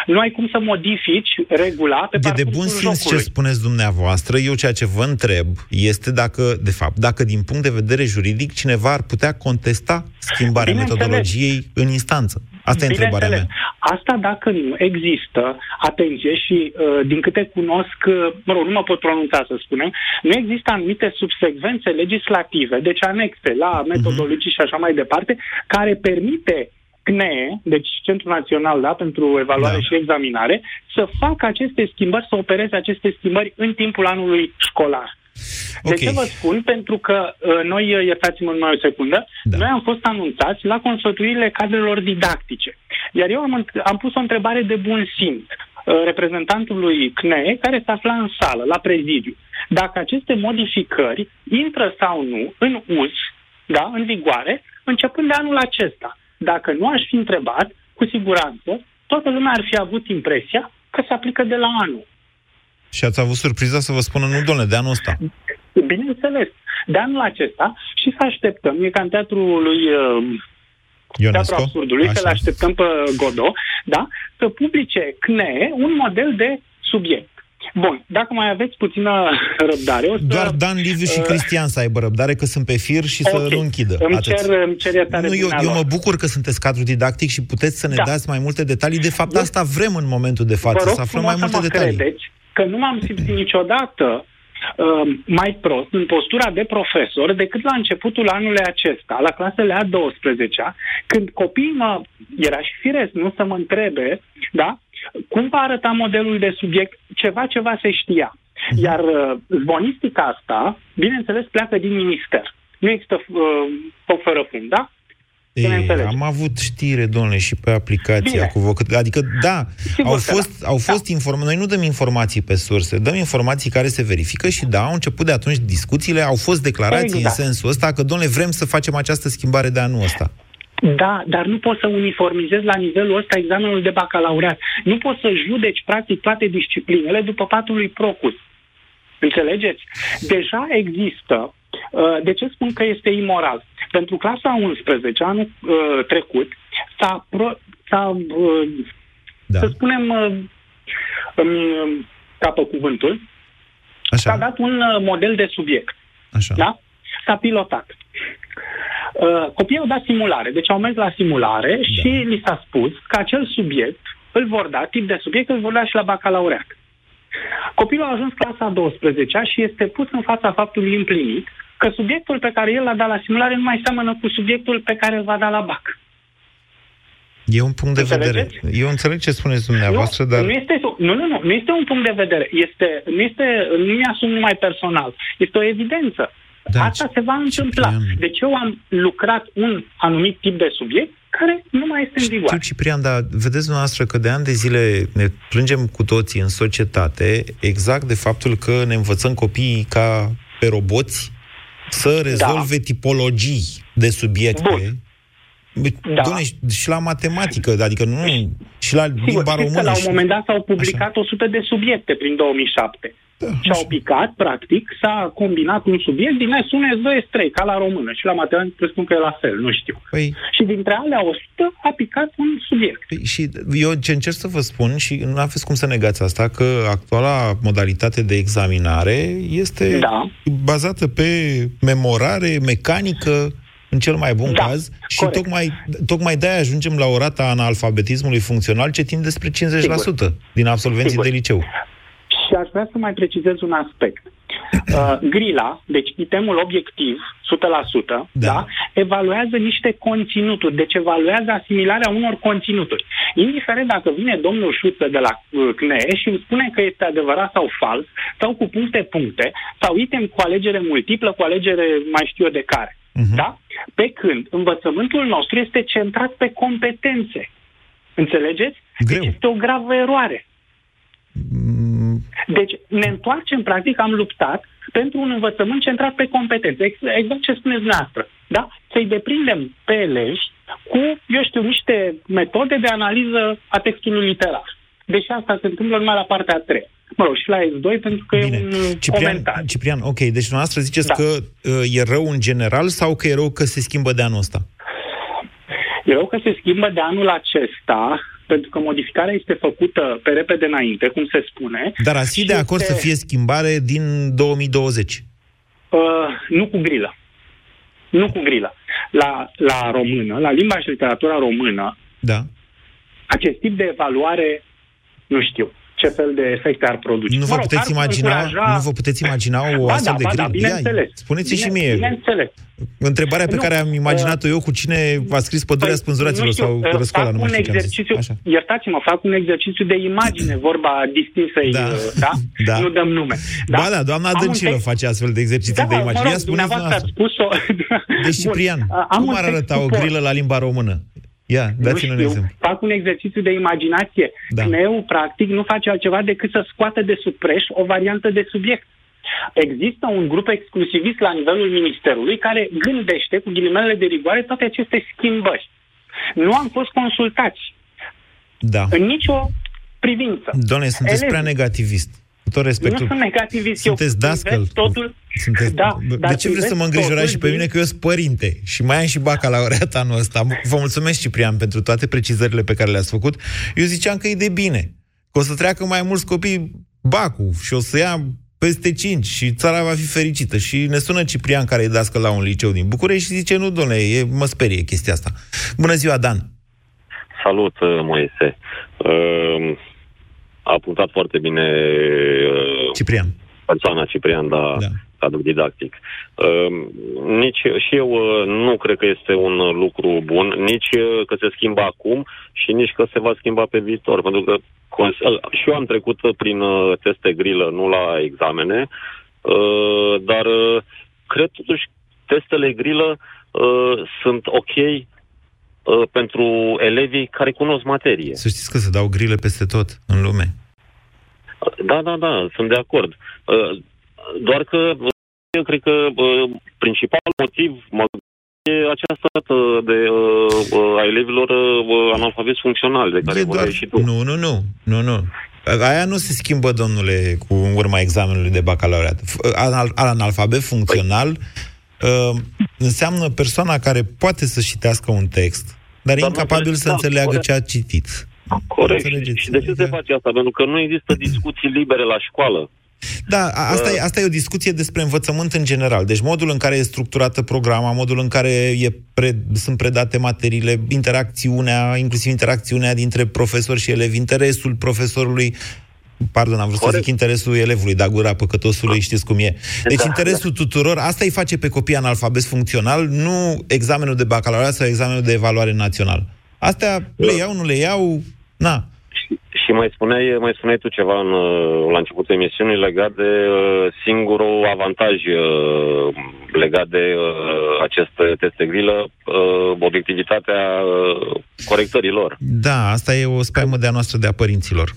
Speaker 14: Nu ai cum să modifici regula pe
Speaker 4: E de
Speaker 14: parcursul
Speaker 4: bun simț ce
Speaker 14: jocului.
Speaker 4: spuneți dumneavoastră. Eu ceea ce vă întreb este dacă, de fapt, dacă din punct de vedere juridic cineva ar putea contesta schimbarea
Speaker 14: Bineînțeles.
Speaker 4: metodologiei în instanță. Asta e întrebarea mea.
Speaker 14: Bineînțeles. Asta dacă nu există, atenție și uh, din câte cunosc, uh, mă rog, nu mă pot pronunța să spunem, nu există anumite subsecvențe legislative, deci anexe la metodologii și așa mai departe, care permite CNE, deci Centrul Național da, pentru Evaluare
Speaker 4: Da.
Speaker 14: și Examinare, să facă aceste schimbări, să opereze aceste schimbări în timpul anului școlar. De
Speaker 4: Ok.
Speaker 14: ce vă spun? Pentru că uh, noi, uh, iertați-mă numai o secundă, da. noi am fost anunțați la consfătuirile cadrelor didactice. Iar eu am, înt- am pus o întrebare de bun simț uh, reprezentantului CNE care se afla în sală, la prezidiu. Dacă aceste modificări intră sau nu în uz, da, în vigoare, începând de anul acesta. Dacă nu aș fi întrebat, cu siguranță, toată lumea ar fi avut impresia că se aplică de la anul.
Speaker 4: Și ați avut surpriza să vă spună, nu, domnule, de anul ăsta.
Speaker 14: Bineînțeles, de anul acesta și să așteptăm, e ca în teatrul lui uh,
Speaker 4: Ionesco?
Speaker 14: Teatrul Absurdului,
Speaker 4: Așa.
Speaker 14: să-l așteptăm pe Godot, da? să publice CNE un model de subiect. Bun, dacă mai aveți puțină răbdare, o să...
Speaker 4: Doar Dan Liviu și
Speaker 14: uh,
Speaker 4: Cristian să aibă răbdare, că sunt pe fir și să
Speaker 14: Ok.
Speaker 4: nu închidă.
Speaker 14: Îmi
Speaker 4: Atât.
Speaker 14: cer, îmi cer iertare
Speaker 4: Nu, eu, eu
Speaker 14: dumnealor.
Speaker 4: mă bucur că sunteți cadru didactic și puteți să ne
Speaker 14: Da.
Speaker 4: dați mai multe detalii. De fapt, asta vrem în momentul de față,
Speaker 14: Vă rog
Speaker 4: să aflăm
Speaker 14: frumos
Speaker 4: mai multe
Speaker 14: să mă
Speaker 4: detalii.
Speaker 14: credeți că nu m-am simțit niciodată uh, mai prost în postura de profesor decât la începutul anului acesta, la clasele a 12 când copiii mă, era și firesc, nu să mă întrebe, da, cum va arăta modelul de subiect, ceva, ceva se știa.
Speaker 4: Mhm.
Speaker 14: Iar uh, zvonistica asta, bineînțeles, pleacă din minister. Nu există uh, foc fără fund, da?
Speaker 4: Ei, am avut știre, domnule, și pe aplicația
Speaker 14: Bine.
Speaker 4: cu vocât. Adică, da,
Speaker 14: Sigur
Speaker 4: au
Speaker 14: că
Speaker 4: fost, au fost informații. Noi nu dăm informații pe surse, dăm informații care se verifică și, da, au început de atunci discuțiile, au fost declarații
Speaker 14: Exact.
Speaker 4: în sensul ăsta că, domnule, vrem să facem această schimbare de anul ăsta.
Speaker 14: Da, dar nu poți să uniformizezi la nivelul ăsta examenul de bacalaureat. Nu poți să judeci practic toate disciplinele după patul lui Procus. Înțelegeți? Deja există. Uh, De ce spun că este imoral? Pentru clasa 11, anul uh, trecut, s-a, pro, s-a uh,
Speaker 4: da.
Speaker 14: să spunem, uh, îmi capă cuvântul,
Speaker 4: Așa.
Speaker 14: s-a dat un uh, model de subiect.
Speaker 4: Așa.
Speaker 14: Da? S-a pilotat. Uh, copiii au dat simulare, deci au mers la simulare da. și li s-a spus că acel subiect îl vor da, tip de subiect îl vor da și la bacalaureat. Copilul a ajuns clasa a 12 și este pus în fața faptului împlinit că subiectul pe care el l-a dat la simulare nu mai seamănă cu subiectul pe care îl va da la bac.
Speaker 4: E un punct de
Speaker 14: Înțelegeți?
Speaker 4: vedere. Eu înțeleg ce spuneți dumneavoastră, dar...
Speaker 14: Nu este, nu, nu, nu, nu este un punct de vedere. Este, nu este, nu mi-asum numai personal. Este o evidență. Da, Asta se va întâmpla. Deci eu am lucrat un anumit tip de subiect care nu mai este în vigoare.
Speaker 4: Știu, Ciprian, dar vedeți dumneavoastră că de ani de zile ne plângem cu toții în societate exact de faptul că ne învățăm copiii ca pe roboți să rezolve da. tipologii de subiecte. Bun. Da. Doamne, și la matematică, adică nu, și la
Speaker 14: Sigur,
Speaker 4: limba
Speaker 14: știți
Speaker 4: română.
Speaker 14: că la un
Speaker 4: și...
Speaker 14: moment dat s-au publicat așa. 100 de subiecte prin 2007. Da, și au picat, practic, s-a combinat un subiect din S1, S2, S3, ca la română. Și la matematică presupun că e la fel, nu știu.
Speaker 4: Păi...
Speaker 14: Și dintre alea 100 a picat un subiect.
Speaker 4: Păi, și eu ce încerc să vă spun, și nu aveți cum să negați asta, că actuala modalitate de examinare este
Speaker 14: da.
Speaker 4: bazată pe memorare mecanică, în cel mai bun
Speaker 14: da,
Speaker 4: caz, și corect. tocmai, tocmai de-aia ajungem la o rată a analfabetismului funcțional ce tinde spre 50% Sigur. din absolvenții
Speaker 14: Sigur.
Speaker 4: de liceu.
Speaker 14: Și aș vrea să mai precizez un aspect. Uh, grila, deci itemul obiectiv, 100%, da. Da, evaluează niște conținuturi, deci evaluează asimilarea unor conținuturi. Indiferent dacă vine domnul Șuță de la uh, CNE și îmi spune că este adevărat sau fals, sau cu puncte-puncte, sau item cu alegere multiplă, cu alegere mai știu eu de care. Uh-huh. Da? Pe când învățământul nostru este centrat pe competențe. Înțelegeți?
Speaker 4: Greu.
Speaker 14: Deci este o gravă eroare. Deci ne întoarcem, practic, am luptat pentru un învățământ centrat pe competențe. Exact ce spuneți dumneavoastră. Da? Să-i deprindem pe elevi cu, eu știu, niște metode de analiză a textului literar. Deși asta se întâmplă numai la partea a treia. Mă rog, și la S2, pentru că Bine. e un
Speaker 4: Ciprian,
Speaker 14: comentariu.
Speaker 4: Ciprian, ok, deci dumneavoastră ziceți da. că uh, e rău în general sau că e rău că se schimbă de anul ăsta?
Speaker 14: E rău că se schimbă de anul acesta, pentru că modificarea este făcută pe repede înainte, cum se spune.
Speaker 4: Dar ați fi de acord este... să fie schimbare din 2020?
Speaker 14: Uh, nu cu grilă. Nu cu grilă. La, la română, la limba și literatura română,
Speaker 4: da.
Speaker 14: acest tip de evaluare, nu știu ce fel de efecte ar produce.
Speaker 4: Nu vă,
Speaker 14: mă rog,
Speaker 4: puteți, imagina,
Speaker 14: încuraja...
Speaker 4: nu vă puteți imagina o
Speaker 14: ba,
Speaker 4: astfel
Speaker 14: da,
Speaker 4: de
Speaker 14: ba,
Speaker 4: grilă?
Speaker 14: Da, bineînțeles.
Speaker 4: Spuneți
Speaker 14: Bine,
Speaker 4: și mie.
Speaker 14: Bineînțeles.
Speaker 4: Întrebarea pe
Speaker 14: nu,
Speaker 4: care am imaginat-o eu cu cine a scris Pădurea
Speaker 14: păi,
Speaker 4: Spânzuraților sau Răscoala, nu mai știu
Speaker 14: exercițiu, Iertați-mă, fac un exercițiu de imagine, vorba distinsă,
Speaker 4: da.
Speaker 14: da?
Speaker 4: da?
Speaker 14: Nu dăm nume. Da?
Speaker 4: Ba da, doamna Dăncilă text... face astfel de exerciții
Speaker 14: da,
Speaker 4: de imagine.
Speaker 14: Mă rog,
Speaker 4: Ia spuneți
Speaker 14: dumneavoastră ați spus-o.
Speaker 4: Deci, Ciprian,
Speaker 14: Am
Speaker 4: cum ar arăta o grilă la limba română? Ia, dați-ne un exemplu.
Speaker 14: Fac un exercițiu de imaginație.
Speaker 4: Da.
Speaker 14: CNEU, practic, nu face altceva decât să scoată de sub preș o variantă de subiect. Există un grup exclusivist la nivelul Ministerului care gândește, cu ghilimelele de rigoare, toate aceste schimbări. Nu am fost consultați.
Speaker 4: Da.
Speaker 14: În nicio privință.
Speaker 4: Doamne, sunteți
Speaker 14: Elevi.
Speaker 4: prea negativist. Cu tot respectul.
Speaker 14: Nu sunt negativist.
Speaker 4: Sunteți
Speaker 14: eu
Speaker 4: dascăl.
Speaker 14: Totul...
Speaker 4: Sunteți...
Speaker 14: Da,
Speaker 4: de ce vreți să mă îngrijorați și pe mine că eu sunt părinte și mai am și bacalaureat anul ăsta? Vă mulțumesc, Ciprian, pentru toate precizările pe care le-ați făcut. Eu ziceam că e de bine. Că o să treacă mai mulți copii bacul și o să ia peste 5 și țara va fi fericită. Și ne sună Ciprian, care e dască la un liceu din București și zice, nu, domnule, e, mă sperie chestia asta. Bună ziua, Dan!
Speaker 15: Salut, Moise! Uh, a punctat foarte bine uh,
Speaker 4: Ciprian.
Speaker 15: persoana Ciprian, dar da. cadru didactic. Uh, nici și eu uh, nu cred că este un lucru bun, nici uh, că se schimbă acum și nici că se va schimba pe viitor, pentru că cons- și eu am trecut prin uh, teste grilă, nu la examene, uh, dar uh, cred totuși testele grilă uh, sunt ok uh, pentru elevii care cunosc materie.
Speaker 4: Să știți că se dau grile peste tot în lume.
Speaker 15: Da, da, da, sunt de acord. Uh, doar că uh, eu cred că uh, principalul motiv mă e această dată de uh, a elevilor uh, analfabeti funcționali de care vorbeai și tu.
Speaker 4: Nu, nu, nu, nu, nu. Aia nu se schimbă, domnule, cu urma examenului de bacalaureat. Anal- analfabet funcțional uh, înseamnă persoana care poate să citească un text, dar e
Speaker 15: Dar nu
Speaker 4: incapabil
Speaker 15: înțeleg,
Speaker 4: să
Speaker 15: da,
Speaker 4: înțeleagă
Speaker 15: corect.
Speaker 4: ce a citit.
Speaker 15: Corect.
Speaker 4: Înțelegeți?
Speaker 15: Și de ce se face asta? Pentru că nu există discuții libere la școală.
Speaker 4: Da, a- asta, e, asta e o discuție despre învățământ în general. Deci modul în care e structurată programa, modul în care e pre, sunt predate materiile, interacțiunea, inclusiv interacțiunea dintre profesor și elevi, interesul profesorului, pardon, am vrut să zic interesul elevului, da, gura păcătosului, știți cum e. Deci
Speaker 15: Da,
Speaker 4: interesul tuturor, asta îi face pe copii analfabet funcțional, nu examenul de bacalaureat sau examenul de evaluare național. Astea le iau, nu le iau, na.
Speaker 15: Și mai spuneai, mai spuneai tu ceva în, uh, la începutul emisiunii legat de uh, singurul avantaj uh, legat de uh, aceste teste grilă, uh, obiectivitatea uh, corectărilor.
Speaker 4: Da, asta e o spaimă de-a noastră de a părinților.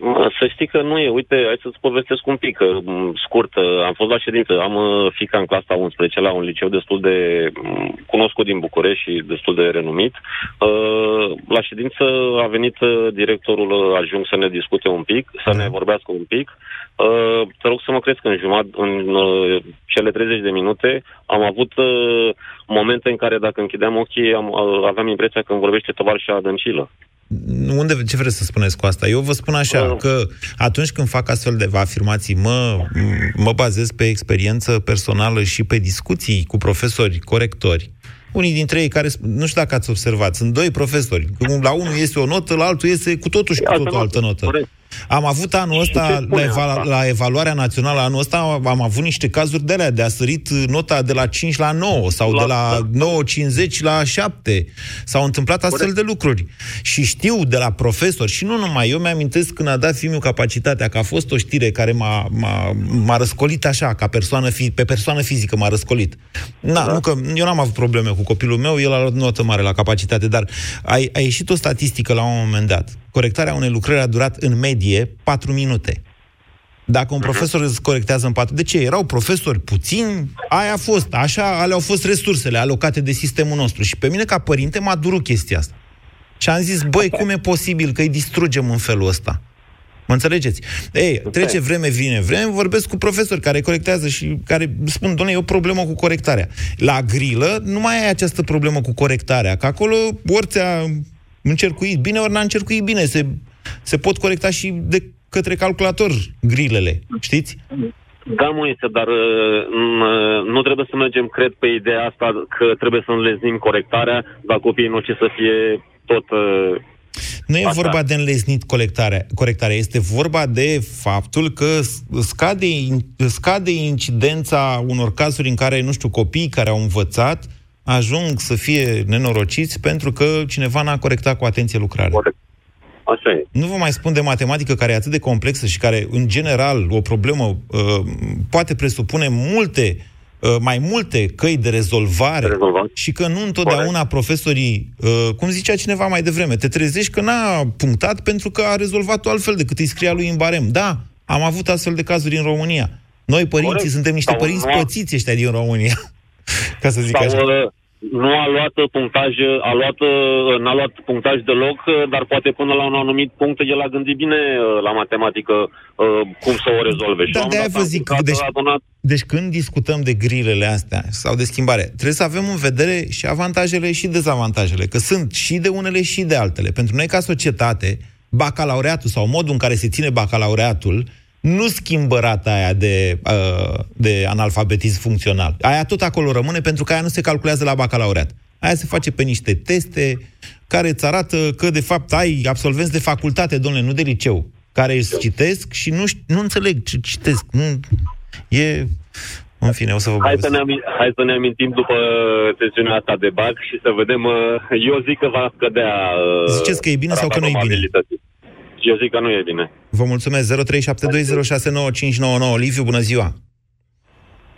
Speaker 15: Mă, Să știi că nu e. Uite, hai să-ți povestesc un pic, uh, m, scurt. uh, Am fost la ședință, am uh, fica în clasa 11 la un liceu destul de m, cunoscut din București și destul de renumit. Uh, La ședință a venit uh, directorul uh, adjunct să ne discute un pic, să ne vorbească un pic. Uh, Te rog să mă crezi că în, jumătate, în uh, cele 30 de minute am avut uh, momente în care dacă închideam ochii am, uh, aveam impresia că îmi vorbește tovarășa Dăncilă.
Speaker 4: Unde, ce vreți să spuneți cu asta? Eu vă spun așa, că atunci când fac astfel de afirmații, mă, mă bazez pe experiență personală și pe discuții cu profesori corectori. Unii dintre ei care, nu știu dacă ați observat, sunt doi profesori. La unul este o notă, la altul este cu totul și cu totul o altă notă. Am avut anul ăsta, la, eva- la evaluarea națională, anul ăsta am avut niște cazuri de alea, de a sărit nota de la 5 la 9 sau de la 9,50 la 7. S-au întâmplat astfel de lucruri. Și știu de la profesori, și nu numai, eu mi-amintesc când a dat filmul Capacitatea, că a fost o știre care m-a, m-a, m-a răscolit așa, ca persoană fi, pe persoană fizică m-a răscolit. Na, da. nu că eu n-am avut probleme cu copilul meu, el a luat notă mare la capacitate, dar a, a ieșit o statistică la un moment dat. Corectarea unei lucrări a durat în medie 4 minute. Dacă un profesor îți corectează în patru... De ce? Erau profesori puțini? Aia a fost. Așa, alea au fost resursele alocate de sistemul nostru. Și pe mine, ca părinte, m-a durut chestia asta. Și am zis, băi, cum e posibil că îi distrugem în felul ăsta? Mă înțelegeți? Ei, trece vreme, vine vreme, vorbesc cu profesori care corectează și care spun, doamne, e o problemă cu corectarea. La grilă nu mai ai această problemă cu corectarea, că acolo ori ți-a încercuit bine, ori n-a încercuit bine. Se, se pot corecta și de către calculator grilele, știți?
Speaker 15: Da, Moise, dar uh, m- nu trebuie să mergem, cred, pe ideea asta că trebuie să înleznim corectarea, dar copiii noștri să fie tot... uh,
Speaker 4: Nu e
Speaker 15: Asta.
Speaker 4: vorba de înlesnit colectarea, corectarea, este vorba de faptul că s- scade, in- scade incidența unor cazuri în care, nu știu, copiii care au învățat ajung să fie nenorociți pentru că cineva n-a corectat cu atenție lucrarea.
Speaker 15: Așa e.
Speaker 4: Nu vă mai spun de matematică care e atât de complexă și care, în general, o problemă uh, poate presupune multe, uh, mai multe căi de rezolvare și că nu întotdeauna profesorii, uh, cum zicea cineva mai devreme, te trezești că n-a punctat pentru că a rezolvat-o altfel decât îi scria lui în barem. Da, am avut astfel de cazuri în România. Noi, părinții,
Speaker 15: Corect.
Speaker 4: suntem niște
Speaker 15: Sau
Speaker 4: părinți
Speaker 15: nu a-
Speaker 4: pățiți ăștia din România. Ca să zic
Speaker 15: Sau
Speaker 4: așa.
Speaker 15: uh, nu a luat uh, punctaj, uh, a luat, uh, n-a luat punctaj deloc, uh, dar poate până la un anumit punct el a gândit bine uh, la matematică uh, cum să o rezolve. Și
Speaker 4: Dar
Speaker 15: la un
Speaker 4: de-aia
Speaker 15: moment dat
Speaker 4: vă
Speaker 15: a
Speaker 4: zic,
Speaker 15: apucat,
Speaker 4: deci-
Speaker 15: a adunat
Speaker 4: Deci când discutăm de grilele astea sau de schimbare, trebuie să avem în vedere și avantajele și dezavantajele, că sunt și de unele și de altele. Pentru noi ca societate, bacalaureatul sau modul în care se ține bacalaureatul nu schimbă rata aia de, uh, de analfabetism funcțional. Aia tot acolo rămâne pentru că aia nu se calculează la bacalaureat. Aia se face pe niște teste care îți arată că, de fapt, ai absolvenți de facultate, domnule, nu de liceu. care îți citesc și nu, ș- nu înțeleg ce citesc. Nu, e... În fine, o să vă
Speaker 15: Hai să,
Speaker 4: povestesc.
Speaker 15: ne amin- hai să ne amintim după sesiunea asta de bug și să vedem, uh, eu zic că va scădea... uh,
Speaker 4: Ziceți că e bine sau că nu e bine?
Speaker 15: Probabilității. Eu zic că nu e bine.
Speaker 4: Vă mulțumesc. 0372069599. Liviu, bună ziua!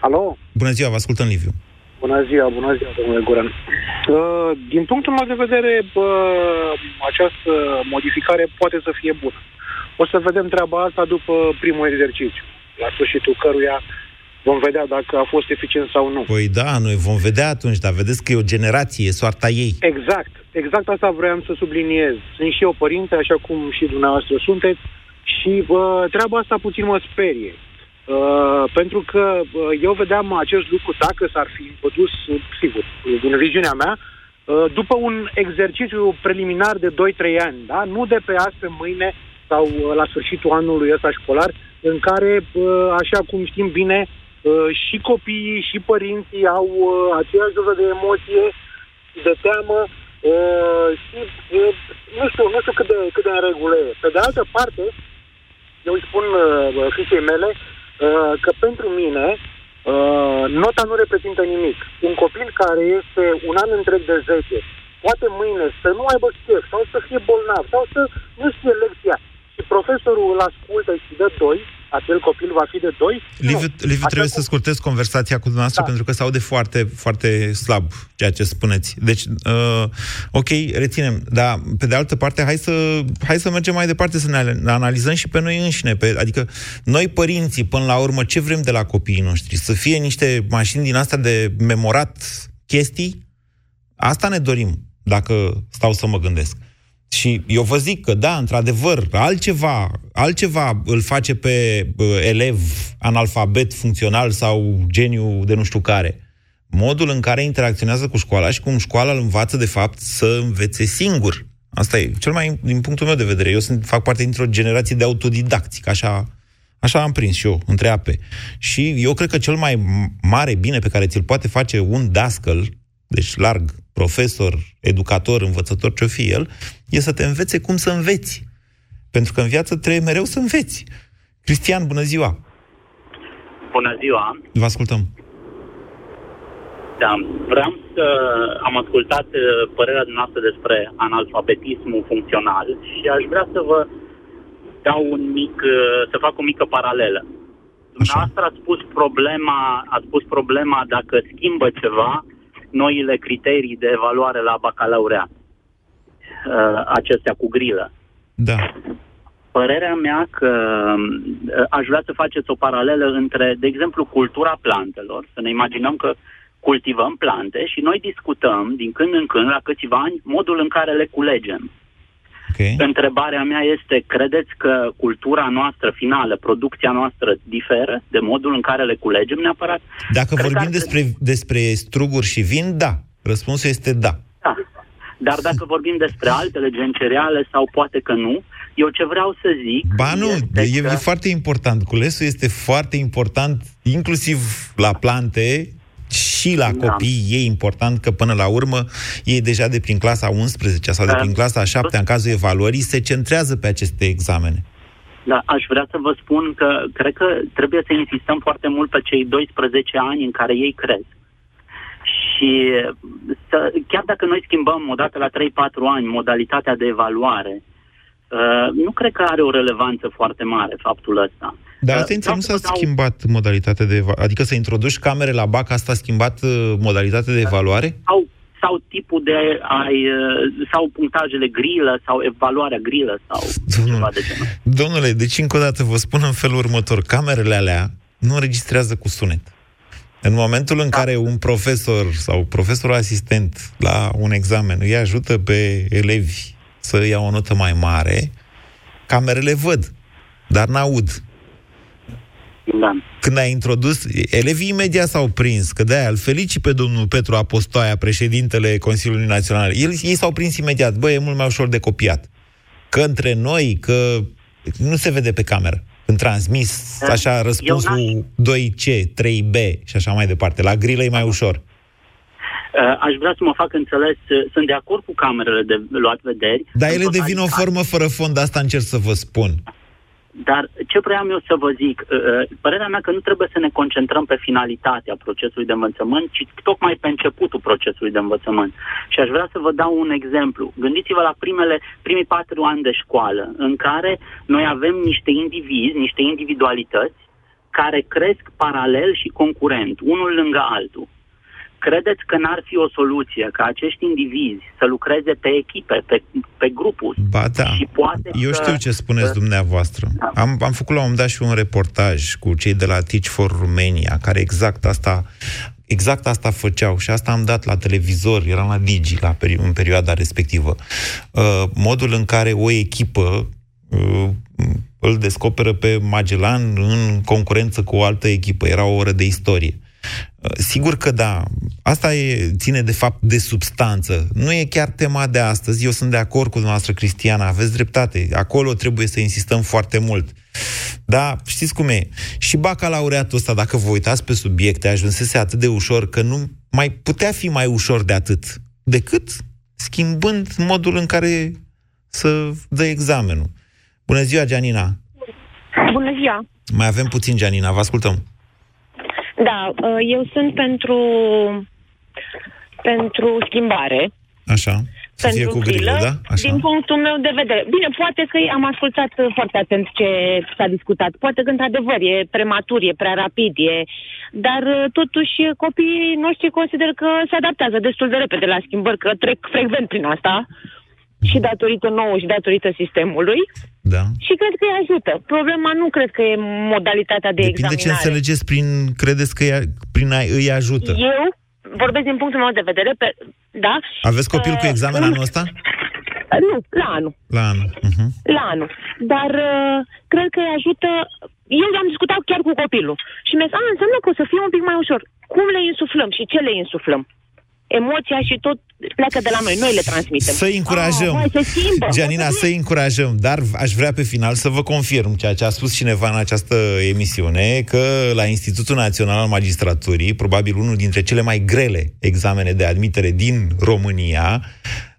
Speaker 16: Alo?
Speaker 4: Bună ziua, vă ascultăm, Liviu.
Speaker 16: Bună ziua, bună ziua, domnule Guran. Uh, din punctul meu de vedere, bă, această modificare poate să fie bună. O să vedem treaba asta după primul exercițiu, la sfârșitul căruia vom vedea dacă a fost eficient sau nu.
Speaker 4: Păi da, noi vom vedea atunci, dar vedeți că e o generație, e soarta ei.
Speaker 16: Exact, exact asta vreau să subliniez. Sunt și eu părinte, așa cum și dumneavoastră sunteți, și bă, treaba asta puțin mă sperie. Uh, pentru că uh, eu vedeam acest lucru, dacă s-ar fi introdus, uh, sigur, din viziunea mea, uh, după un exercițiu preliminar de 2-3 ani, da? nu de pe azi pe mâine sau uh, la sfârșitul anului ăsta școlar, în care, uh, așa cum știm bine, uh, și copiii și părinții au uh, aceeași doză de emoție, de teamă uh, și uh, nu știu, nu știu cât de, cât de în regulă e. Pe de altă parte, eu îi spun uh, fiicei mele uh, că pentru mine uh, nota nu reprezintă nimic. Un copil care este un an întreg de 10 poate mâine să nu aibă chef sau să fie bolnav sau să nu știe lecția și profesorul îl ascultă și dă 2, acel copil va fi de 2.
Speaker 4: Liviu, Liviu trebuie să scurtez conversația cu dumneavoastră da. pentru că se aude foarte, foarte slab ceea ce spuneți. Deci, uh, ok, reținem, dar pe de altă parte, hai să, hai să mergem mai departe, să ne analizăm și pe noi înșine. Pe, adică, noi părinții, până la urmă, ce vrem de la copiii noștri? Să fie niște mașini din astea de memorat chestii? Asta ne dorim, dacă stau să mă gândesc. Și eu vă zic că, da, într-adevăr, altceva, altceva îl face pe uh, elev analfabet funcțional sau geniu de nu știu care. Modul în care interacționează cu școala și cum școala îl învață, de fapt, să învețe singur. Asta e cel mai, din punctul meu de vedere. Eu sunt, fac parte dintr-o generație de autodidacți, așa, așa am prins și eu, între ape. Și eu cred că cel mai mare bine pe care ți-l poate face un dascăl, deci larg, profesor, educator, învățător, ce-o fi el, e să te învețe cum să înveți. Pentru că în viață trebuie mereu să înveți. Cristian, bună ziua!
Speaker 17: Bună ziua!
Speaker 4: Vă ascultăm.
Speaker 17: Da, vreau să am ascultat uh, părerea dumneavoastră despre analfabetismul funcțional și aș vrea să vă dau un mic, uh, să fac o mică paralelă. Dumneavoastră ați spus problema, ați spus problema dacă schimbă ceva noile criterii de evaluare la bacalaureat. Uh, acestea cu grilă.
Speaker 4: Da.
Speaker 17: Părerea mea că uh, aș vrea să faceți o paralelă între, de exemplu, cultura plantelor, să ne imaginăm că cultivăm plante și noi discutăm din când în când, la câțiva ani, modul în care le culegem.
Speaker 4: Okay.
Speaker 17: Întrebarea mea este, credeți că cultura noastră finală, producția noastră diferă de modul în care le culegem neapărat?
Speaker 4: Dacă
Speaker 17: Cred
Speaker 4: vorbim
Speaker 17: că-
Speaker 4: despre, despre struguri și vin, da. Răspunsul este da.
Speaker 17: Da. Dar dacă vorbim despre altele, gen cereale sau poate că nu, eu ce vreau să zic...
Speaker 4: Ba nu,
Speaker 17: este
Speaker 4: e,
Speaker 17: că...
Speaker 4: e foarte important. Culesul este foarte important, inclusiv la plante și la
Speaker 17: Da.
Speaker 4: copii. E important că până la urmă ei deja de prin clasa 11 sau de
Speaker 17: Da.
Speaker 4: prin clasa 7 în cazul evaluării se centrează pe aceste examene.
Speaker 17: Da, aș vrea să vă spun că cred că trebuie să insistăm foarte mult pe cei 12 ani în care ei cresc. Și să, chiar dacă noi schimbăm odată la 3-4 ani modalitatea de evaluare, uh, nu cred că are o relevanță foarte mare faptul ăsta.
Speaker 4: Dar
Speaker 17: Uh,
Speaker 4: atenție,
Speaker 17: vreau
Speaker 4: nu
Speaker 17: să
Speaker 4: s-a
Speaker 17: vă dau-
Speaker 4: schimbat modalitatea de evaluare. Adică să introduci camere la BAC, asta a schimbat uh, modalitatea de evaluare?
Speaker 17: sau, sau tipul de ai, uh, sau punctajele grilă sau evaluarea grilă sau ceva de genul.
Speaker 4: Domnule, deci încă o dată vă spun în felul următor. Camerele alea nu înregistrează cu sunet. În momentul în care un profesor sau profesorul asistent la un examen îi ajută pe elevi să ia o notă mai mare, camerele văd, dar n-aud.
Speaker 17: Da.
Speaker 4: Când a introdus, elevii imediat s-au prins, că de-aia îl felicit pe domnul Petru Apostoaia, președintele Consiliului Național. El, ei s-au prins imediat, bă, e mult mai ușor de copiat. Că între noi, că nu se vede pe cameră. Când transmis, așa, răspunsul 2C, 3B și așa mai departe. La grilă e mai ușor.
Speaker 17: Uh, Aș vrea să mă fac înțeles, uh, sunt de acord cu camerele de luat vederi.
Speaker 4: Dar
Speaker 17: În
Speaker 4: ele devin o
Speaker 17: totalitate.
Speaker 4: formă fără fond, asta încerc să vă spun.
Speaker 17: Dar ce vreau eu să vă zic, uh, uh, părerea mea că nu trebuie să ne concentrăm pe finalitatea procesului de învățământ, ci tocmai pe începutul procesului de învățământ. Și aș vrea să vă dau un exemplu. Gândiți-vă la primele, primii patru ani de școală, în care noi avem niște indivizi, niște individualități, care cresc paralel și concurent, unul lângă altul. Credeți că n-ar fi o soluție ca acești indivizi să lucreze pe echipe, pe, pe grupuri?
Speaker 4: Ba da,
Speaker 17: și poate
Speaker 4: eu
Speaker 17: să,
Speaker 4: știu ce spuneți
Speaker 17: să...
Speaker 4: dumneavoastră. Da. Am, am făcut la un moment dat și un reportaj cu cei de la Teach for Romania, care exact asta exact asta făceau și asta am dat la televizor, eram la Digi la peri- în perioada respectivă. Uh, modul în care o echipă uh, îl descoperă pe Magellan în concurență cu o altă echipă. Era o oră de istorie. Uh, sigur că da, asta e, ține de fapt de substanță. Nu e chiar tema de astăzi. Eu sunt de acord cu dumneavoastră, Cristiana, aveți dreptate. Acolo trebuie să insistăm foarte mult. Da, știți cum e. Și bacalaureatul ăsta, dacă vă uitați pe subiecte, ajunsese atât de ușor că nu mai putea fi mai ușor de atât. Decât schimbând modul în care să dă examenul. Bună ziua, Gianina!
Speaker 18: Bună ziua!
Speaker 4: Mai avem puțin, Gianina, vă ascultăm.
Speaker 18: Da, uh, eu sunt pentru pentru schimbare.
Speaker 4: Așa. Să fie cu grilă, da? Așa.
Speaker 18: Din punctul meu de vedere. Bine, poate că am ascultat foarte atent ce s-a discutat. Poate că, într-adevăr, e prematur, e prea rapid, e... dar uh, totuși copiii noștri consider că se adaptează destul de repede la schimbări, că trec frecvent prin asta și datorită nouă și datorită sistemului.
Speaker 4: Da.
Speaker 18: Și cred că îi ajută. Problema nu cred că e modalitatea de
Speaker 4: Depinde
Speaker 18: examinare.
Speaker 4: ce înțelegeți prin, credeți că îi- prin a, îi ajută.
Speaker 18: Eu vorbesc din punctul meu de vedere, pe, da?
Speaker 4: Aveți copil cu
Speaker 18: Uh,
Speaker 4: examen
Speaker 18: în-
Speaker 4: anul ăsta?
Speaker 18: Nu, la anul.
Speaker 4: La anul. Uh-huh.
Speaker 18: La anul. Dar uh, cred că îi ajută... Eu am discutat chiar cu copilul și mi-a zis, a, înseamnă că o să fie un pic mai ușor. Cum le insuflăm și ce le insuflăm? Emoția și tot pleacă de la noi, noi le transmitem.
Speaker 4: Să încurajăm.
Speaker 18: Ah, vai, se schimbă.
Speaker 4: Gianina, să încurajăm, dar aș vrea pe final să vă confirm ceea ce a spus cineva în această emisiune, că la Institutul Național al Magistraturii, probabil unul dintre cele mai grele examene de admitere din România,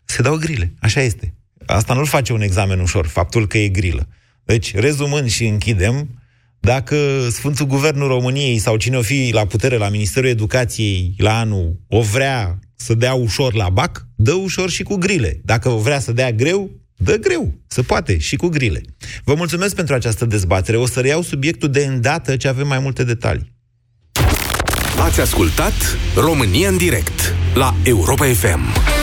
Speaker 4: se dau grile. Așa este. Asta nu-l face un examen ușor, faptul că e grilă. Deci, rezumând și închidem, dacă Sfântul Guvernul României sau cine o fi la putere la Ministerul Educației la anul o vrea să dea ușor la BAC, dă ușor și cu grile. Dacă o vrea să dea greu, dă greu. Se poate și cu grile. Vă mulțumesc pentru această dezbatere. O să reiau subiectul de îndată ce avem mai multe detalii.
Speaker 10: Ați ascultat România în direct la Europa FM.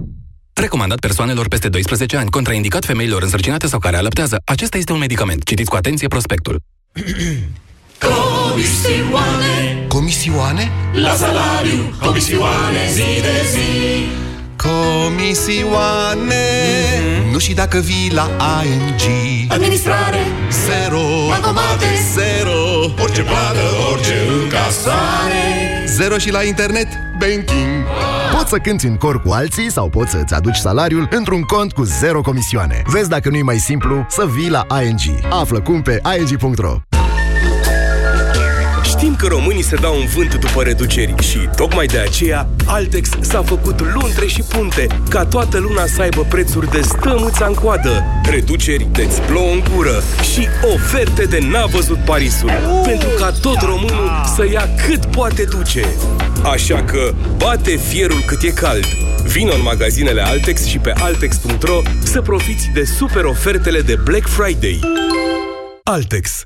Speaker 7: Recomandat persoanelor peste 12 ani, contraindicat femeilor însărcinate sau care alăptează. Acesta este un medicament. Citiți cu atenție prospectul.
Speaker 19: Comisioane
Speaker 9: Comisioane?
Speaker 19: La salariu Comisioane zi de zi
Speaker 9: Comisioane. Nu și dacă vii la ING
Speaker 19: Administrare.
Speaker 9: Zero.
Speaker 19: Bankomate
Speaker 9: Zero.
Speaker 19: Orice plată, orice încasare.
Speaker 9: Zero și la internet. Banking.
Speaker 20: Poți să cânti în cor cu alții sau poți să-ți aduci salariul într-un cont cu zero comisioane. Vezi dacă nu e mai simplu să vii la ING. Află cum pe ing.ro
Speaker 21: Știm că românii se dau în vânt după reduceri și tocmai de aceea Altex s-a făcut luntre și punte ca toată luna să aibă prețuri de stămâța în coadă, reduceri de-ți plouă în gură și oferte de n-a văzut Parisul, pentru ca tot românul să ia cât poate duce. Așa că bate fierul cât e cald. Vino în magazinele Altex și pe altex.ro să profiți de super ofertele de Black Friday. Altex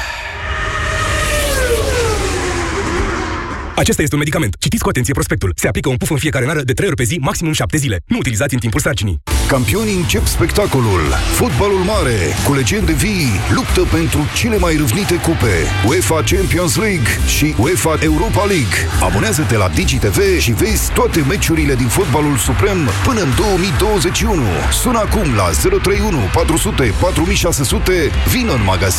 Speaker 21: Acesta este un medicament. Citiți cu atenție prospectul. Se aplică un puf în fiecare nară de 3 ori pe zi, maximum 7 zile. Nu utilizați în timpul sarcinii.
Speaker 22: Campionii încep spectacolul. Fotbalul mare, cu legende vii, luptă pentru cele mai râvnite cupe. UEFA Champions League și UEFA Europa League. Abonează-te la DigiTV și vezi toate meciurile din fotbalul suprem până în 2021. Sună acum la 031 400 4600, vină în magazin